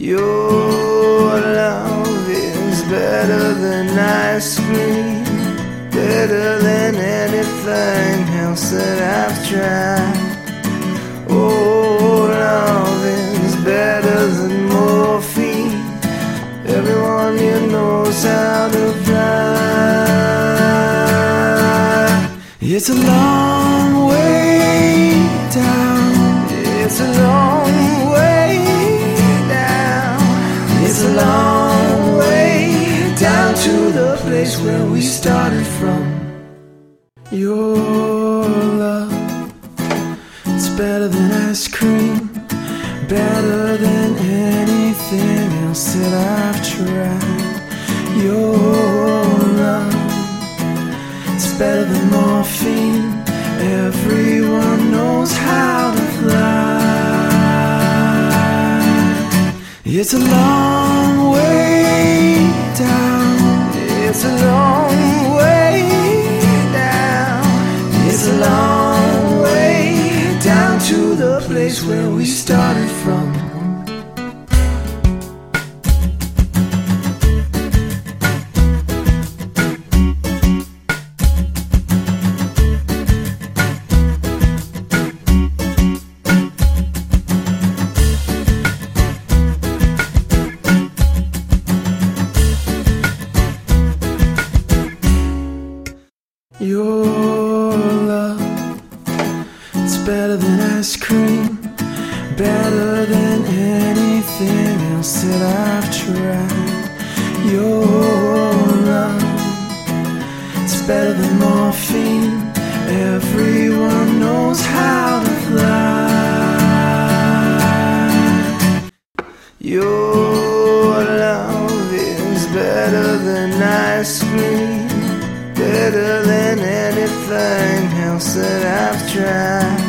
Your love is better than ice cream, better than anything else that I've tried. Oh, love is better than morphine. Everyone you knows how to fly. It's a long place where we started from. Your love, it's better than ice cream, better than anything else that I've tried. Your love, it's better than morphine. Everyone knows how to fly. It's a long way place where we started from. Your love, it's better than ice cream, better than anything else that I've tried. Your love, it's better than morphine. Everyone knows how to fly. Your love is better than ice cream, better than anything else that I've tried.